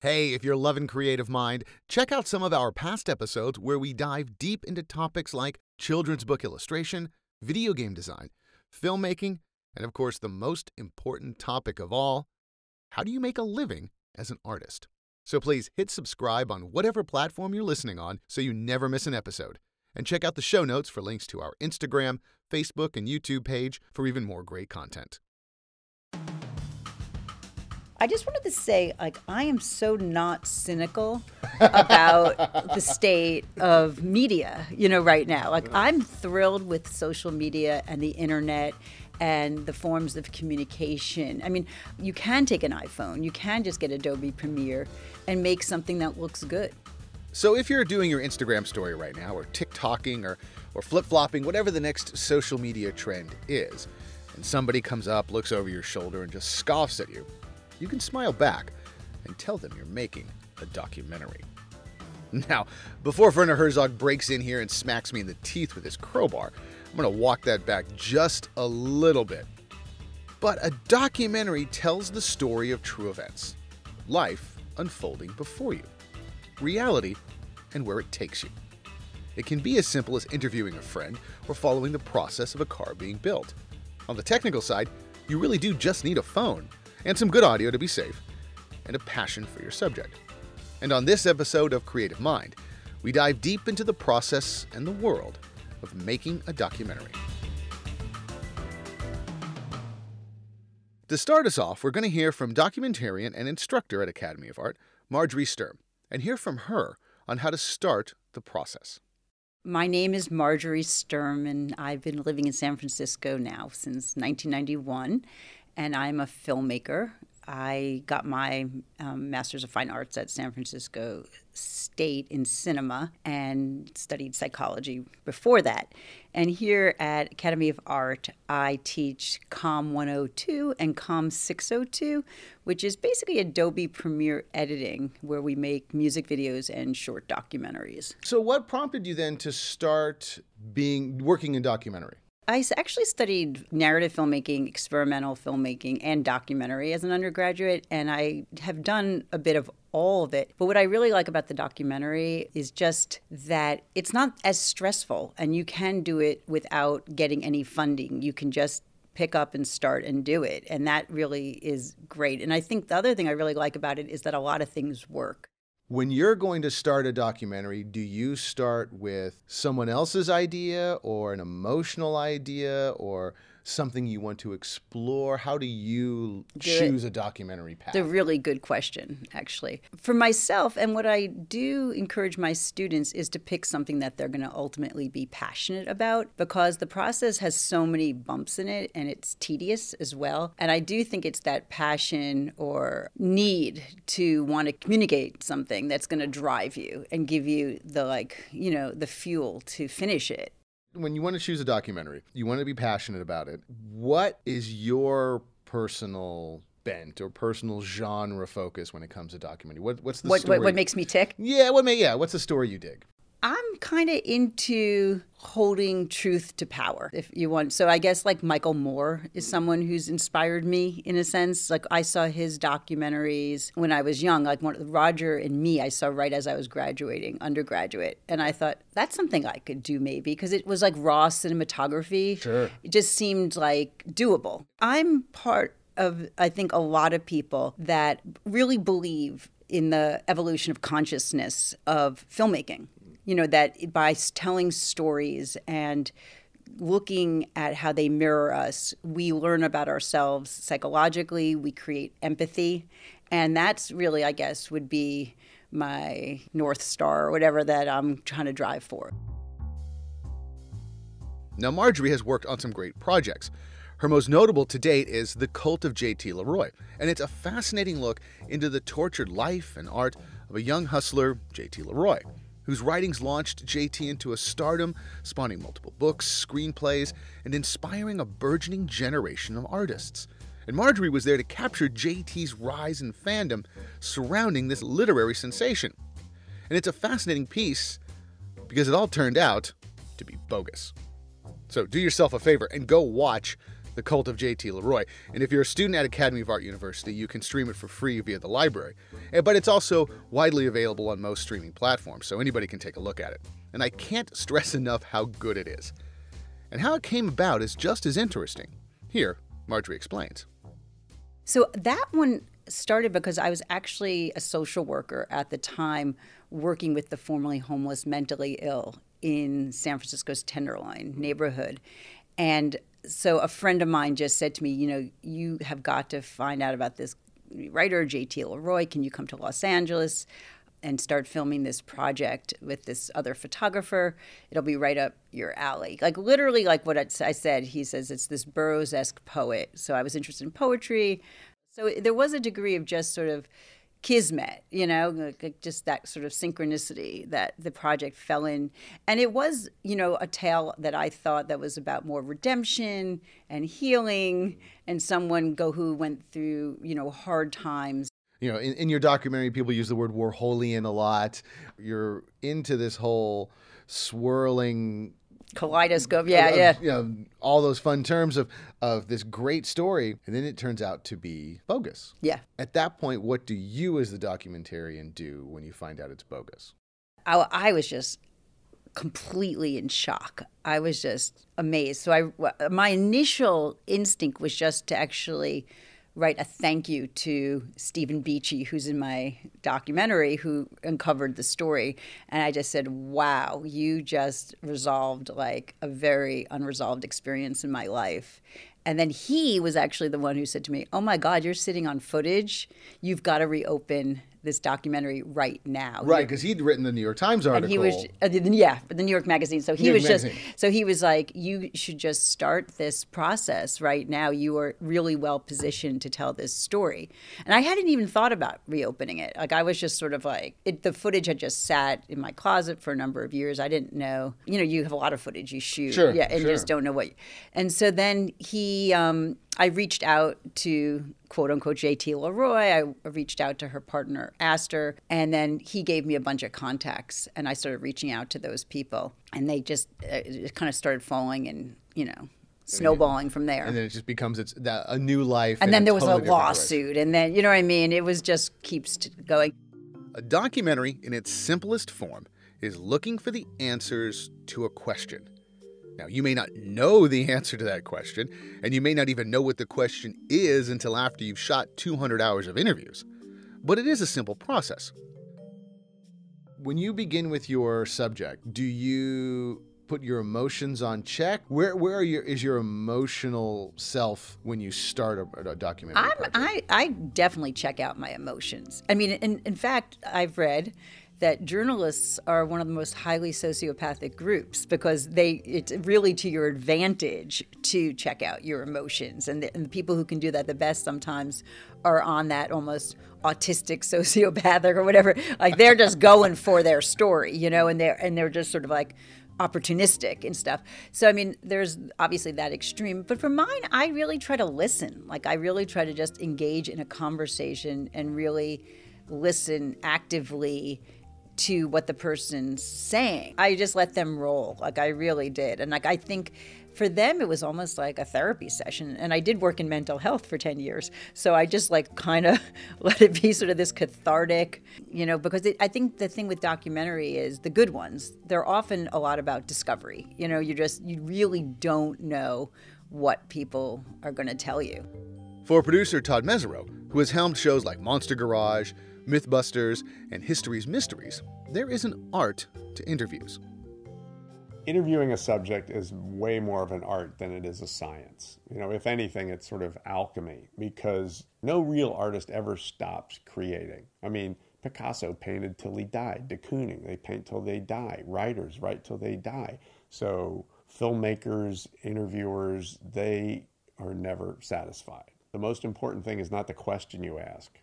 Hey, if you're loving Creative Mind, check out some of our past episodes where we dive deep into topics like children's book illustration, video game design, filmmaking, and of course, the most important topic of all how do you make a living as an artist? So please hit subscribe on whatever platform you're listening on so you never miss an episode. And check out the show notes for links to our Instagram, Facebook, and YouTube page for even more great content. I just wanted to say, like, I am so not cynical about the state of media, you know, right now. Like, I'm thrilled with social media and the internet and the forms of communication. I mean, you can take an iPhone, you can just get Adobe Premiere and make something that looks good. So if you're doing your Instagram story right now, or TikToking, or, or flip flopping, whatever the next social media trend is, and somebody comes up, looks over your shoulder, and just scoffs at you, you can smile back and tell them you're making a documentary. Now, before Werner Herzog breaks in here and smacks me in the teeth with his crowbar, I'm going to walk that back just a little bit. But a documentary tells the story of true events, life unfolding before you, reality, and where it takes you. It can be as simple as interviewing a friend or following the process of a car being built. On the technical side, you really do just need a phone and some good audio to be safe, and a passion for your subject. And on this episode of Creative Mind, we dive deep into the process and the world of making a documentary. To start us off, we're going to hear from documentarian and instructor at Academy of Art, Marjorie Sturm, and hear from her on how to start the process. My name is Marjorie Sturm, and I've been living in San Francisco now since 1991 and I'm a filmmaker. I got my um, Master's of Fine Arts at San Francisco State in cinema and studied psychology before that. And here at Academy of Art, I teach COM 102 and COM 602, which is basically Adobe Premiere editing, where we make music videos and short documentaries. So, what prompted you then to start being working in documentary? I actually studied narrative filmmaking, experimental filmmaking, and documentary as an undergraduate, and I have done a bit of all of it. But what I really like about the documentary is just that it's not as stressful, and you can do it without getting any funding. You can just pick up and start and do it. And that really is great. And I think the other thing I really like about it is that a lot of things work. When you're going to start a documentary, do you start with someone else's idea or an emotional idea or something you want to explore? How do you choose a documentary path? It's a really good question, actually. For myself, and what I do encourage my students is to pick something that they're going to ultimately be passionate about because the process has so many bumps in it and it's tedious as well. And I do think it's that passion or need to want to communicate something that's going to drive you and give you the, like, you know, the fuel to finish it when you want to choose a documentary, you want to be passionate about it. What is your personal bent or personal genre focus when it comes to documentary? What, what's the what, story? What, what makes me tick? Yeah, what may, yeah, what's the story you dig? I'm kind of into holding truth to power, if you want. So I guess like Michael Moore is someone who's inspired me in a sense. Like I saw his documentaries when I was young, like one, Roger and Me, I saw right as I was graduating, undergraduate, and I thought that's something I could do maybe because it was like raw cinematography. Sure, it just seemed like doable. I'm part of I think a lot of people that really believe in the evolution of consciousness of filmmaking you know, that by telling stories and looking at how they mirror us, we learn about ourselves psychologically, we create empathy. And that's really, I guess, would be my North Star or whatever that I'm trying to drive for. Now, Marjorie has worked on some great projects. Her most notable to date is The Cult of J.T. Leroy, and it's a fascinating look into the tortured life and art of a young hustler, J.T. Leroy whose writings launched JT into a stardom, spawning multiple books, screenplays, and inspiring a burgeoning generation of artists. And Marjorie was there to capture JT's rise in fandom surrounding this literary sensation. And it's a fascinating piece because it all turned out to be bogus. So do yourself a favor and go watch The Cult of J.T. Leroy. And if you're a student at Academy of Art University, you can stream it for free via the library. Eh, but it's also widely available on most streaming platforms, so anybody can take a look at it. And I can't stress enough how good it is. And how it came about is just as interesting. Here, Marjorie explains. So that one started because I was actually a social worker at the time working with the formerly homeless mentally ill in San Francisco's Tenderloin neighborhood. And so a friend of mine just said to me, you know, you have got to find out about this writer, J.T. Leroy. Can you come to Los Angeles and start filming this project with this other photographer? It'll be right up your alley. Like literally, like what I said, he says it's this Burroughs esque poet. So I was interested in poetry. So there was a degree of just sort of kismet, you know, just that sort of synchronicity that the project fell in. And it was, you know, a tale that I thought that was about more redemption and healing and someone go who went through, you know, hard times. You know, in, in your documentary, people use the word Warholian a lot. You're into this whole swirling kaleidoscope. Yeah, of, yeah. You know, all those fun terms of of this great story, and then it turns out to be bogus. Yeah. At that point, what do you, as the documentarian, do when you find out it's bogus? I, I was just completely in shock. I was just amazed. So I, my initial instinct was just to actually write a thank you to Stephen Beachy, who's in my documentary, who uncovered the story. And I just said, wow, you just resolved like a very unresolved experience in my life. And then he was actually the one who said to me, Oh my God, you're sitting on footage. You've got to reopen this documentary right now. Right, because he'd written the New York Times article. And he was, uh, yeah, the New York Magazine. So he was Magazine. just, so he was like, you should just start this process right now. You are really well positioned to tell this story. And I hadn't even thought about reopening it. Like I was just sort of like, it, the footage had just sat in my closet for a number of years. I didn't know, you know, you have a lot of footage you shoot, sure, yeah, and sure. just don't know what. You, And so then he, um, I reached out to quote unquote JT Leroy. I reached out to her partner, Astor, and then he gave me a bunch of contacts and I started reaching out to those people. And they just, uh, it kind of started falling and, you know, snowballing from there. And then it just becomes it's that, a new life. And then there was a lawsuit. And then, you know what I mean? It was just keeps going. A documentary in its simplest form is looking for the answers to a question. Now, you may not know the answer to that question, and you may not even know what the question is until after you've shot 200 hours of interviews. But it is a simple process. When you begin with your subject, do you put your emotions on check? Where where are your is your emotional self when you start a, a documentary? i I definitely check out my emotions. I mean, in, in fact, I've read that journalists are one of the most highly sociopathic groups because they it's really to your advantage to check out your emotions and the, and the people who can do that the best sometimes are on that almost autistic sociopathic or whatever like they're just going for their story you know and they're and they're just sort of like opportunistic and stuff. So I mean, there's obviously that extreme, but for mine, I really try to listen. Like I really try to just engage in a conversation and really listen actively to what the person's saying. I just let them roll. Like I really did. And like I think for them it was almost like a therapy session and i did work in mental health for 10 years so i just like kind of let it be sort of this cathartic you know because it, i think the thing with documentary is the good ones they're often a lot about discovery you know you just you really don't know what people are going to tell you for producer todd mesereau who has helmed shows like monster garage Mythbusters, and History's Mysteries, there is an art to interviews. Interviewing a subject is way more of an art than it is a science. You know, if anything, it's sort of alchemy because no real artist ever stops creating. I mean, Picasso painted till he died. De Kooning, they paint till they die. Writers write till they die. So filmmakers, interviewers, they are never satisfied. The most important thing is not the question you ask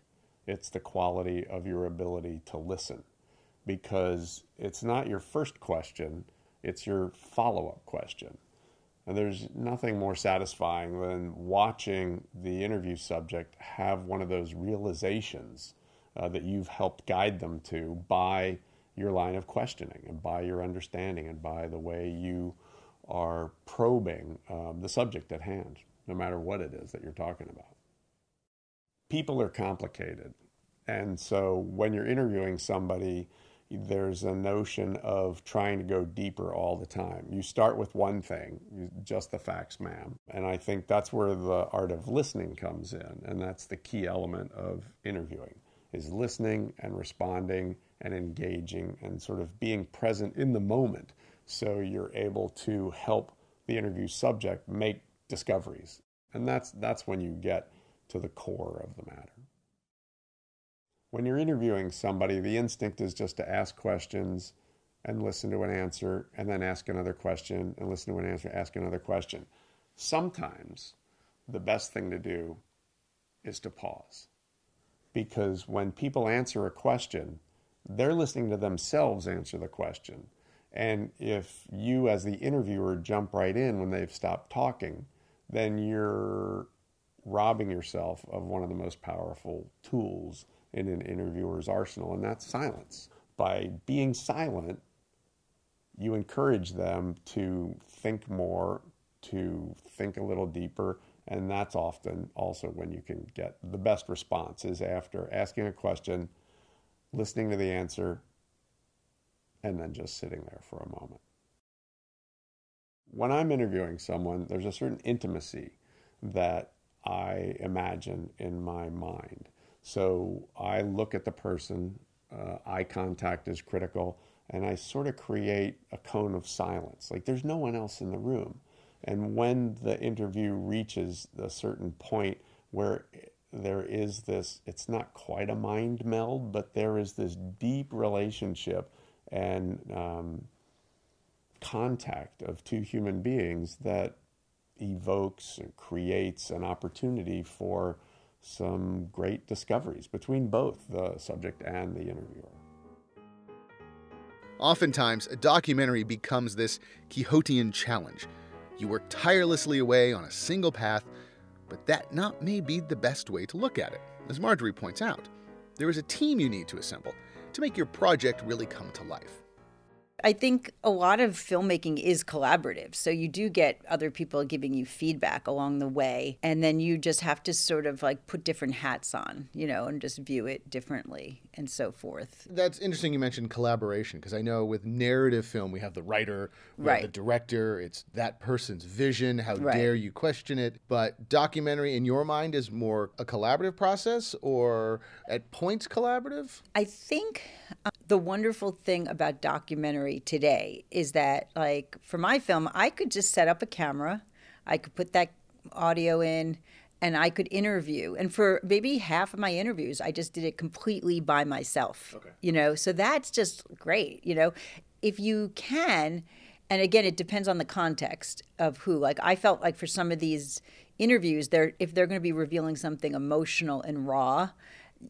it's the quality of your ability to listen because it's not your first question, it's your follow up question. And there's nothing more satisfying than watching the interview subject have one of those realizations uh, that you've helped guide them to by your line of questioning and by your understanding and by the way you are probing um, the subject at hand. no matter what it is that you're talking about. People are complicated. And so when you're interviewing somebody, there's a notion of trying to go deeper all the time. You start with one thing, just the facts, ma'am. And I think that's where the art of listening comes in. And that's the key element of interviewing is listening and responding and engaging and sort of being present in the moment so you're able to help the interview subject make discoveries. And that's that's when you get to the core of the matter. When you're interviewing somebody, the instinct is just to ask questions and listen to an answer, and then ask another question and listen to an answer, ask another question. Sometimes the best thing to do is to pause. Because when people answer a question, they're listening to themselves answer the question. And if you, as the interviewer, jump right in when they've stopped talking, then you're robbing yourself of one of the most powerful tools in an interviewer's arsenal, and that's silence. By being silent, you encourage them to think more, to think a little deeper, and that's often also when you can get the best response is after asking a question, listening to the answer, and then just sitting there for a moment. When I'm interviewing someone, there's a certain intimacy that I imagine in my mind. So I look at the person, uh, eye contact is critical, and I sort of create a cone of silence. Like there's no one else in the room. And when the interview reaches a certain point where there is this, it's not quite a mind meld, but there is this deep relationship and um, contact of two human beings that evokes and creates an opportunity for some great discoveries between both the subject and the interviewer. Oftentimes, a documentary becomes this Quixotean challenge. You work tirelessly away on a single path, but that not may be the best way to look at it. As Marjorie points out, there is a team you need to assemble to make your project really come to life. I think a lot of filmmaking is collaborative. So you do get other people giving you feedback along the way. And then you just have to sort of like put different hats on, you know, and just view it differently and so forth. That's interesting you mentioned collaboration because I know with narrative film, we have the writer, right. the director. It's that person's vision. How right. dare you question it? But documentary, in your mind, is more a collaborative process or at points collaborative? I think the wonderful thing about documentary today is that, like, for my film, I could just set up a camera, I could put that audio in, and I could interview. And for maybe half of my interviews, I just did it completely by myself. Okay. You know, so that's just great. You know, if you can, and again, it depends on the context of who. Like, I felt like for some of these interviews, they're if they're going to be revealing something emotional and raw,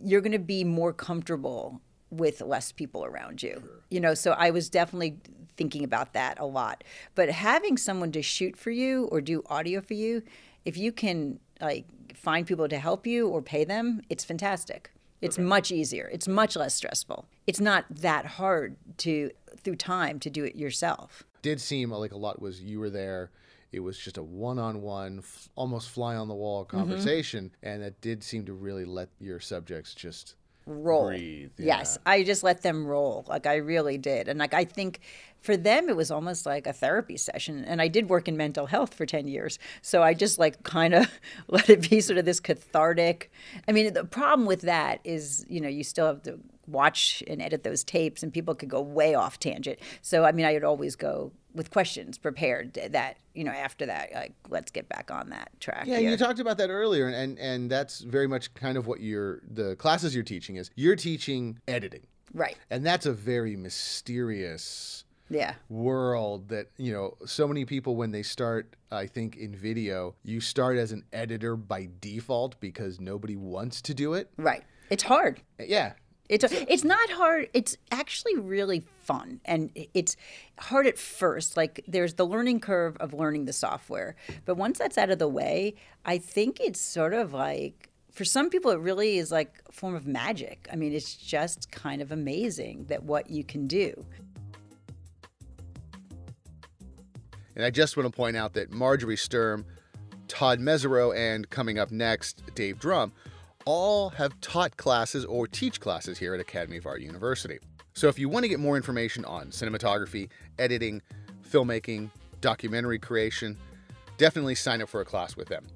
you're going to be more comfortable with less people around you. Sure. You know, so I was definitely thinking about that a lot. But having someone to shoot for you or do audio for you, if you can like find people to help you or pay them, it's fantastic. It's okay. much easier. It's much less stressful. It's not that hard to through time to do it yourself. Did seem like a lot was you were there. It was just a one-on-one, f- almost fly-on-the-wall mm-hmm. conversation, mm-hmm. and that did seem to really let your subjects just roll. Breathe, yeah. Yes, I just let them roll. Like I really did. And like I think for them it was almost like a therapy session. And I did work in mental health for 10 years. So I just like kind of let it be sort of this cathartic. I mean, the problem with that is, you know, you still have to watch and edit those tapes and people could go way off tangent. So I mean, I would always go with questions prepared that you know after that like let's get back on that track yeah here. you talked about that earlier and and that's very much kind of what you're the classes you're teaching is. You're teaching editing. Right. And that's a very mysterious yeah. world that you know so many people when they start i think in video you start as an editor by default because nobody wants to do it. Right. It's hard. Uh, yeah it's it's not hard. It's actually really fun, and it's hard at first. Like there's the learning curve of learning the software, but once that's out of the way, I think it's sort of like for some people it really is like a form of magic. I mean, it's just kind of amazing that what you can do. And I just want to point out that Marjorie Sturm Todd Mesereau, and coming up next, Dave Drum, all have taught classes or teach classes here at Academy of Art University. So if you want to get more information on cinematography, editing, filmmaking, documentary creation, definitely sign up for a class with them.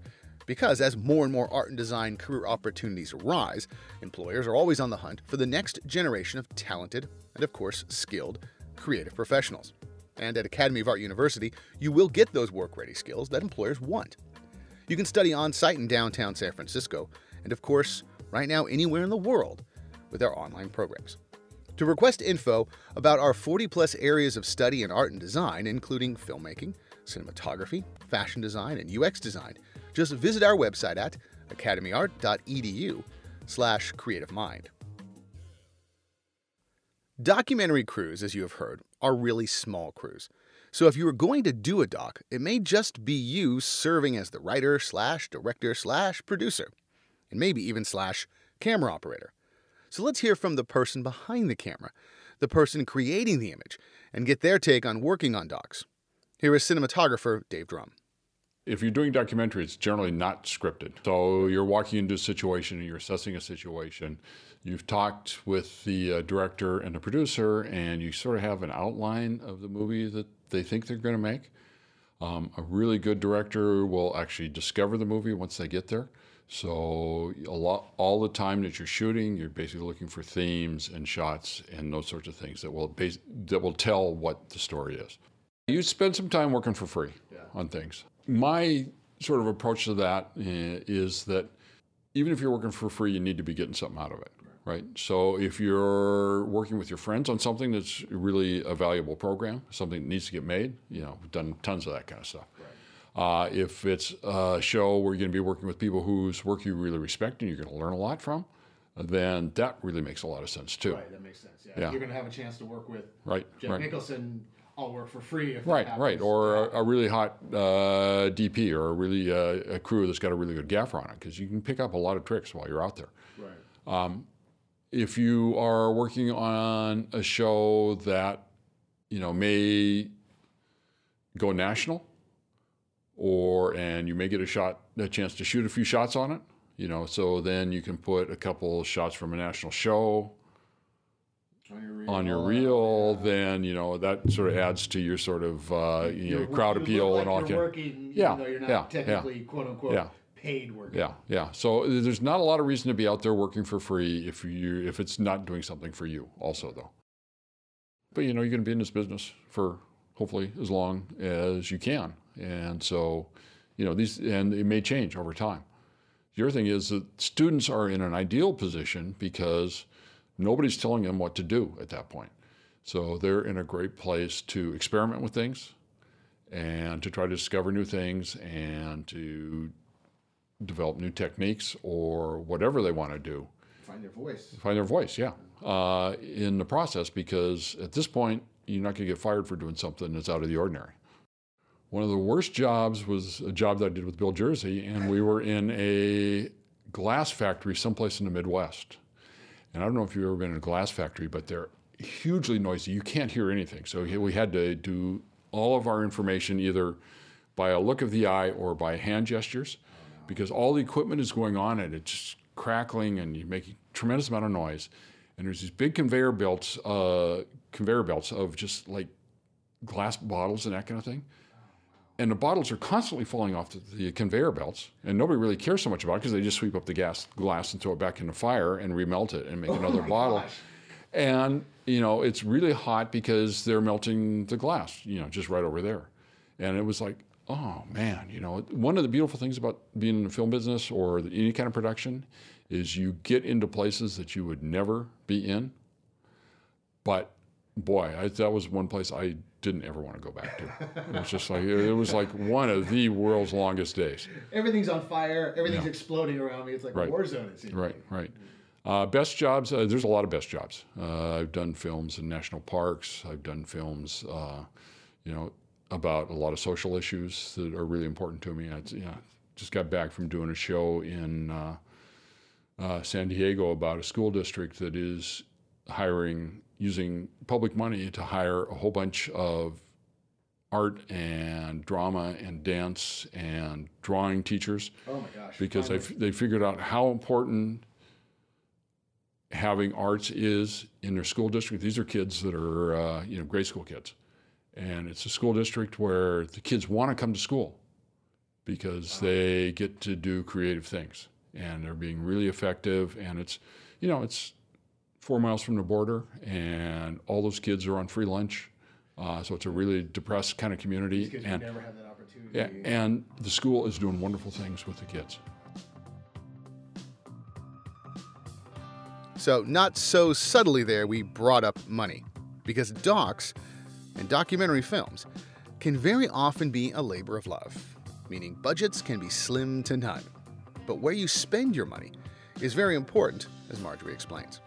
Because as more and more art and design career opportunities arise, employers are always on the hunt for the next generation of talented and, of course, skilled creative professionals. And at Academy of Art University, you will get those work ready skills that employers want. You can study on site in downtown San Francisco, and of course, right now anywhere in the world with our online programs. To request info about our 40 plus areas of study in art and design, including filmmaking, cinematography, fashion design, and UX design, just visit our website at academyart.edu slash creative mind. Documentary crews, as you have heard, are really small crews. So if you are going to do a doc, it may just be you serving as the writer slash director slash producer, and maybe even slash camera operator. So let's hear from the person behind the camera, the person creating the image, and get their take on working on docs. Here is cinematographer Dave Drum. If you're doing documentary, it's generally not scripted. So you're walking into a situation and you're assessing a situation. You've talked with the uh, director and the producer, and you sort of have an outline of the movie that they think they're going to make. Um, a really good director will actually discover the movie once they get there. So a lot, all the time that you're shooting, you're basically looking for themes and shots and those sorts of things that will base, that will tell what the story is. You spend some time working for free yeah. on things. My sort of approach to that eh, that even if you're working for free, you need to be getting something out of it, right? So if you're working with your friends on something that's really a valuable program, something that needs to get made, you know, we've done tons of that kind of stuff. Right. Uh, if it's a show where you're going to be working with people whose work you really respect and you're going to learn a lot from, then that really makes a lot of sense too. Right, that makes sense. Yeah, yeah. you're going to have a chance to work with right, Jeff right. Nicholson. I'll work for free. right, right, or a, a, really hot uh, DP or a really uh, a crew that's got a really good gaffer on it because you can pick up a lot of tricks while you're out there. Right. Um, if you are working on a show that you know may go national or and you may get a shot a chance to shoot a few shots on it you know so then you can put a couple shots from a national show on your reel, on your reel yeah. then you know that sort of adds to your sort of uh, you know, crowd appeal like and all that. Working, yeah, you're not yeah, technically yeah. quote unquote yeah. paid working. Yeah, yeah. So there's not a lot of reason to be out there working for free if you if it's not doing something for you also though. But you know you're going to be in this business for hopefully as long as you can. And so, you know, these, and it may change over time. The other thing is that students are in an ideal position because nobody's telling them what to do at that point. So they're in a great place to experiment with things and to try to discover new things and to develop new techniques or whatever they want to do. Find their voice. Find their voice, yeah. Uh, in the process, because at this point, you're not going to get fired for doing something that's out of the ordinary. One of the worst jobs was a job that I did with Bill Jersey, and we were in a glass factory someplace in the Midwest. And I don't know if you've ever been in a glass factory, but they're hugely noisy. You can't hear anything. So we had to do all of our information either by a look of the eye or by hand gestures because all the equipment is going on and it's crackling and you make a tremendous amount of noise. And there's these big conveyor belts, uh, conveyor belts of just like glass bottles and that kind of thing and the bottles are constantly falling off the, the, conveyor belts, and nobody really cares so much about it because they just sweep up the gas glass and throw it back in the fire and remelt it and make oh another bottle. Gosh. And you know it's really hot because they're melting the glass, you know, just right over there. And it was like, oh man, you know, one of the beautiful things about being in the film business or any kind of production is you get into places that you would never be in. But boy, I, that was one place I didn't ever want to go back to. It was just like it was like one of the world's longest days. Everything's on fire. Everything's yeah. exploding around me. It's like right. a war zone. It seems right, like. right. Uh, best jobs. Uh, there's a lot of best jobs. Uh, I've done films in national parks. I've done films, uh, you know, about a lot of social issues that are really important to me. I know, just got back from doing a show in uh, uh, San Diego about a school district that is hiring using public money to hire a whole bunch of art and drama and dance and drawing teachers Oh my gosh. because they, they figured out how important having arts is in their school district. These are kids that are, uh, you know, grade school kids. And it's a school district where the kids want to come to school because they get to do creative things and they're being really effective. And it's, you know, it's four miles from the border and all those kids are on free lunch. Uh, so it's a really depressed kind of community. These kids and, never have that opportunity. yeah, and the school is doing wonderful things with the kids. So, not so subtly there, we brought up money. Because docs and documentary films can very often be a labor of love, meaning budgets can be slim to none. But where you spend your money is very important, as Marjorie explains.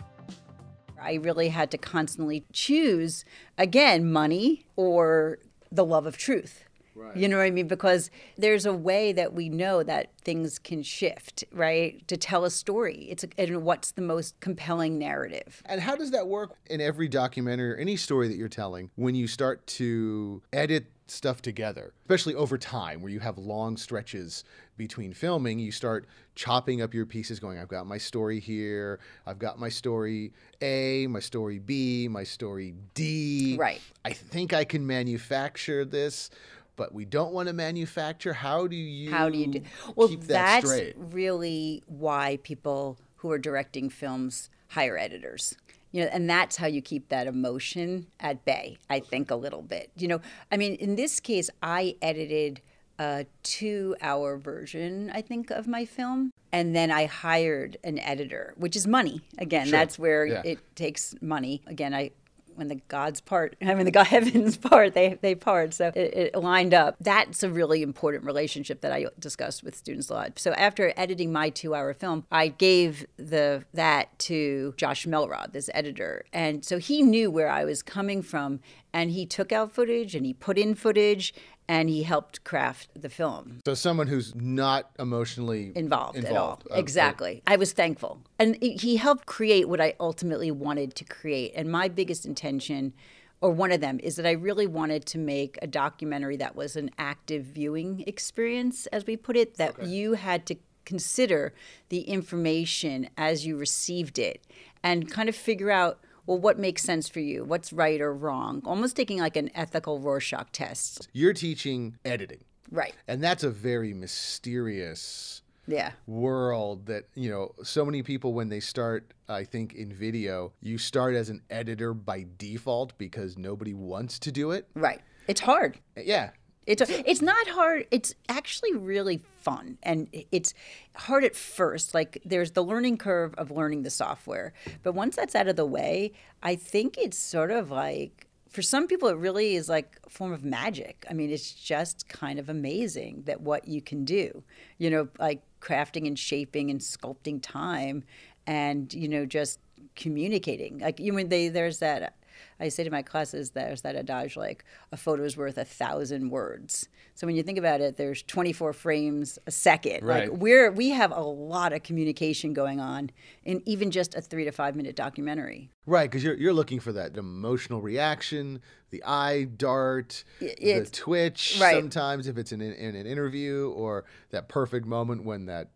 I really had to constantly choose again money or the love of truth. Right. You know what I mean? Because there's a way that we know that things can shift, right? To tell a story. It's a, and what's the most compelling narrative. And how does that work in every documentary or any story that you're telling when you start to edit stuff together, especially over time where you have long stretches between filming? You start chopping up your pieces, going, I've got my story here, I've got my story A, my story B, my story D. Right. I think I can manufacture this. But we don't want to manufacture. How do you How do you do? Well, keep that that's straight? really why people who are directing films hire editors. You know, and that's how you keep that emotion at bay. I think a little bit. You know, I mean, in this case, I edited a two-hour version, I think, of my film, and then I hired an editor, which is money. Again, that's where Yeah. it takes money. Again, I when the gods part, I mean the God heavens part, they they part. So it, it lined up. That's a really important relationship that I discussed with students a lot. So after editing my two-hour film, I gave the that to Josh Melrod, this editor, and so he knew where I was coming from, and he took out footage and he put in footage and he helped craft the film So someone who's not emotionally involved, at all. involved. Uh, uh, exactly. I was thankful. And he helped create what I ultimately wanted to create. And my biggest intention, or one of them, is that I really wanted to make a documentary that was an active viewing experience, as we put it, that you had to consider the information as you received it and kind of figure out. Well, what makes sense for you? What's right or wrong? Almost taking like an ethical Rorschach test. You're teaching editing. Right. And that's a very mysterious Yeah. world that, you know, so many people when they start, I think, in video, you start as an editor by default because nobody wants to do it. Right. It's hard. Uh, yeah. It's it's not hard. It's actually really fun, and it's hard at first. Like there's the learning curve of learning the software, but once that's out of the way, I think it's sort of like for some people it really is like a form of magic. I mean, it's just kind of amazing that what you can do. You know, like crafting and shaping and sculpting time, and you know just communicating. Like you mean they there's that I say to my classes, there's that adage like a photo is worth a thousand words. So when you think about it, there's 24 frames a second. Right. Like we're we have a lot of communication going on in even just a three to five minute documentary. Right, because you're, you're looking for that emotional reaction, the eye dart, the twitch right. sometimes if it's in, in an interview, or that perfect moment when that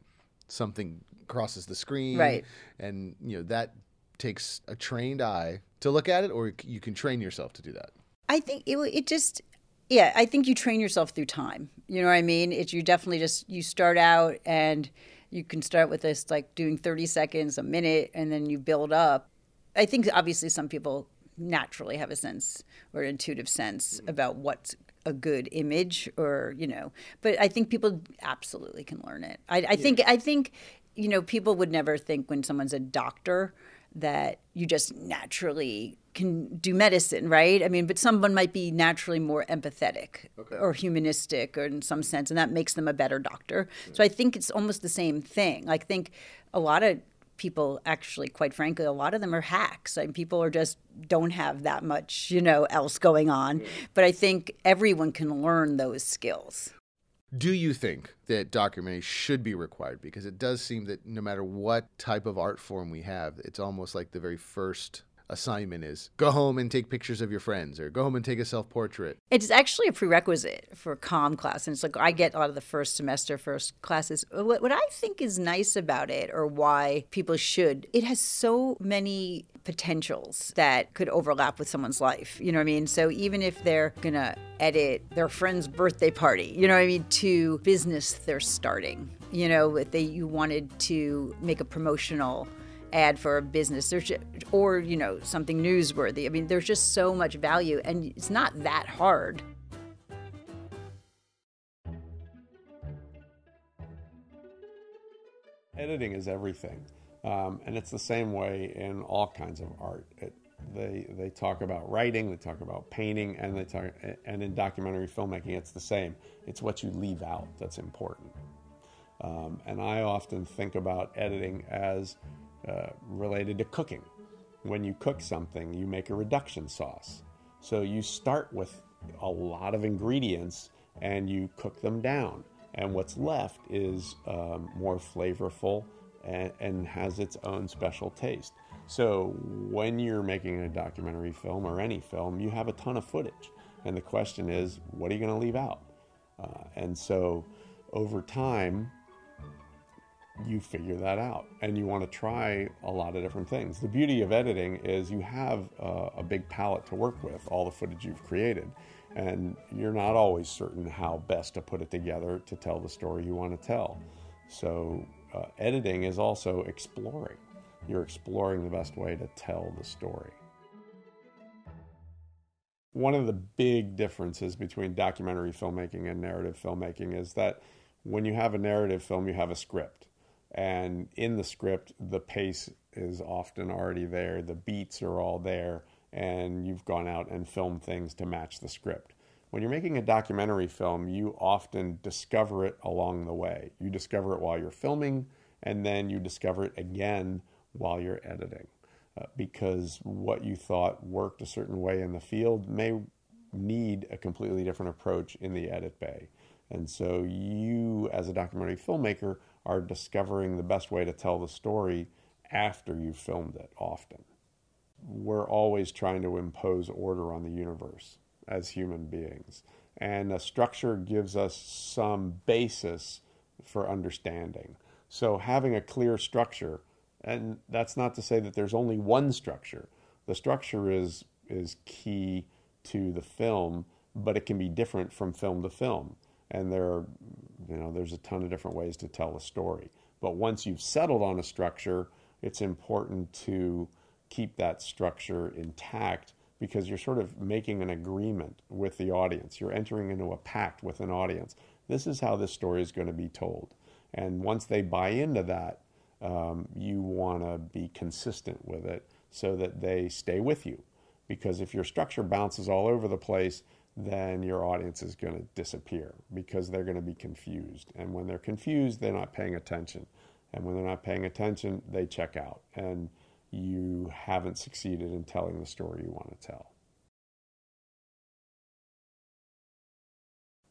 something crosses the screen. Right. And, you know, that takes a trained eye to look at it, or you can train yourself to do that. I think it it just yeah, I think you train yourself through time. You know what I mean? It's you definitely just you start out and you can start with this like doing 30 seconds, a minute and then you build up. I think obviously some people naturally have a sense or an intuitive sense mm-hmm. about what's a good image or, you know, but I think people absolutely can learn it. I, I think I think you know, people would never think when someone's a doctor that you just naturally can do medicine, right? I mean, but someone might be naturally more empathetic or humanistic or in some sense, and that makes them a better doctor. So I think it's almost the same thing. I think a lot of people actually quite frankly a lot of them are hacks and people are just don't have that much you know else going on but i think everyone can learn those skills Do you think that documentary should be required? Because it does seem that no matter what type of art form we have, it's almost like the very first assignment is go home and take pictures of your friends or go home and take a self portrait. It's actually a prerequisite for COM class. And it's like I get a lot of the first semester, first classes. What, what I think is nice about it or why people should, it has so many potentials that could overlap with someone's life. You know what I mean? So even if they're going to edit their friend's birthday party, you know what I mean, to business they're starting, you know, if they you wanted to make a promotional ad for a business. There's just, or you know something newsworthy. I mean there's just so much value and it's not that hard. Editing is everything um, and it's the same way in all kinds of art. It, they they talk about writing they talk about painting and they talk and in documentary filmmaking it's the same. It's what you leave out that's important. Um, and i often think about editing as uh, related to cooking. When you cook something, you make a reduction sauce. So you start with a lot of ingredients and you cook them down. And what's left is um, more flavorful and, and has its own special taste. So when you're making a documentary film or any film, you have a ton of footage. And the question is, what are you going to leave out? Uh, and so over time, you figure that out and you want to try a lot of different things. The beauty of editing is you have uh, a big palette to work with, all the footage you've created, and you're not always certain how best to put it together to tell the story you want to tell. So, uh, editing is also exploring. You're exploring the best way to tell the story. One of the big differences between documentary filmmaking and narrative filmmaking is that when you have a narrative film, you have a script and in the script, the pace is often already there, the beats are all there, and you've gone out and filmed things to match the script. When you're making a documentary film, you often discover it along the way. You discover it while you're filming, and then you discover it again while you're editing. Uh, because what you thought worked a certain way in the field may need a completely different approach in the edit bay. And so you, as a documentary filmmaker, are discovering the best way to tell the story after you've filmed it often. We're always trying to impose order on the universe as human beings. And a structure gives us some basis for understanding. So, having a clear structure, and that's not to say that there's only one structure. The structure is, is key to the film, but it can be different from film to film and there are, you know, there's a ton of different ways to tell a story. But once you've settled on a structure, it's important to keep that structure intact because you're sort of making an agreement with the audience. You're entering into a pact with an audience. This is how this story is going to be told. And once they buy into that, um, you want to be consistent with it so that they stay with you. Because if your structure bounces all over the place, then your audience is going to disappear because they're going to be confused. And when they're confused, they're not paying attention. And when they're not paying attention, they check out. And you haven't succeeded in telling the story you want to tell.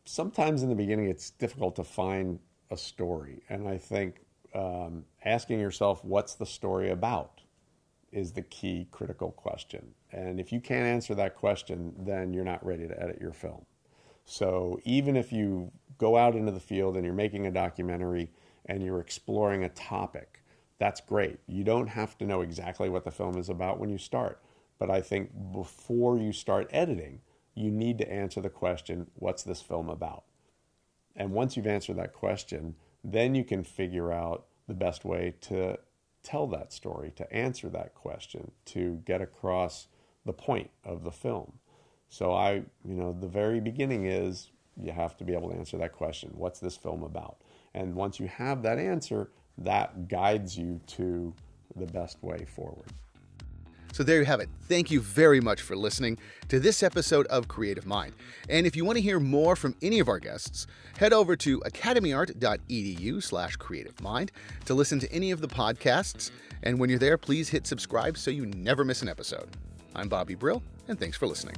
Sometimes in the beginning, it's difficult to find a story. And I think um, asking yourself, what's the story about? is the key critical question. And if you can't answer that question, then you're not ready to edit your film. So even if you go out into the field and you're making a documentary and you're exploring a topic, that's great. You don't have to know exactly what the film is about when you start. But I think before you start editing, you need to answer the question what's this film about? And once you've answered that question, then you can figure out the best way to tell that story, to answer that question, to get across the point of the film. So I, you know, the very beginning is you have to be able to answer that question. What's this film about? And once you have that answer, that guides you to the best way forward. So there you have it. Thank you very much for listening to this episode of Creative Mind. And if you want to hear more from any of our guests, head over to academyart.edu slash creativemind to listen to any of the podcasts. And when you're there, please hit subscribe so you never miss an episode. I'm Bobby Brill, and thanks for listening.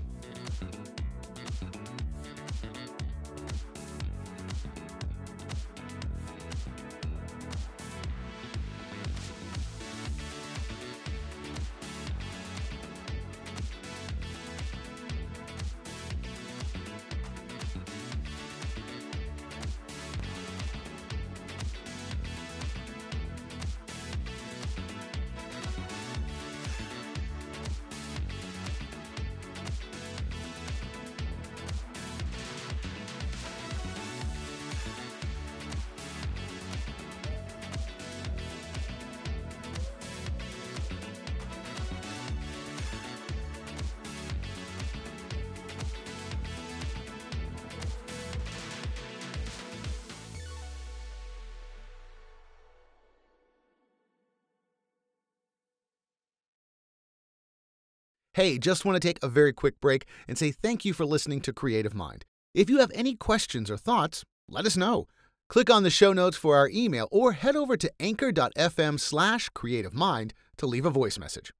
Hey, just want to take a very quick break and say thank you for listening to Creative Mind. If you have any questions or thoughts, let us know. Click on the show notes for our email or head over to anchor.fm slash creative mind to leave a voice message.